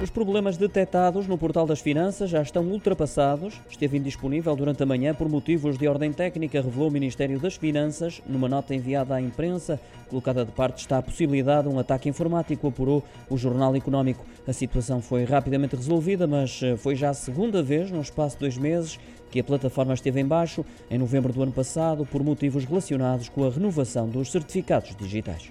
Os problemas detectados no Portal das Finanças já estão ultrapassados. Esteve indisponível durante a manhã por motivos de ordem técnica, revelou o Ministério das Finanças. Numa nota enviada à imprensa, colocada de parte está a possibilidade de um ataque informático, apurou o Jornal Económico. A situação foi rapidamente resolvida, mas eh, foi já a segunda vez, no espaço de dois meses, que a plataforma esteve em baixo, em novembro do ano passado, por motivos relacionados com a renovação dos certificados digitais.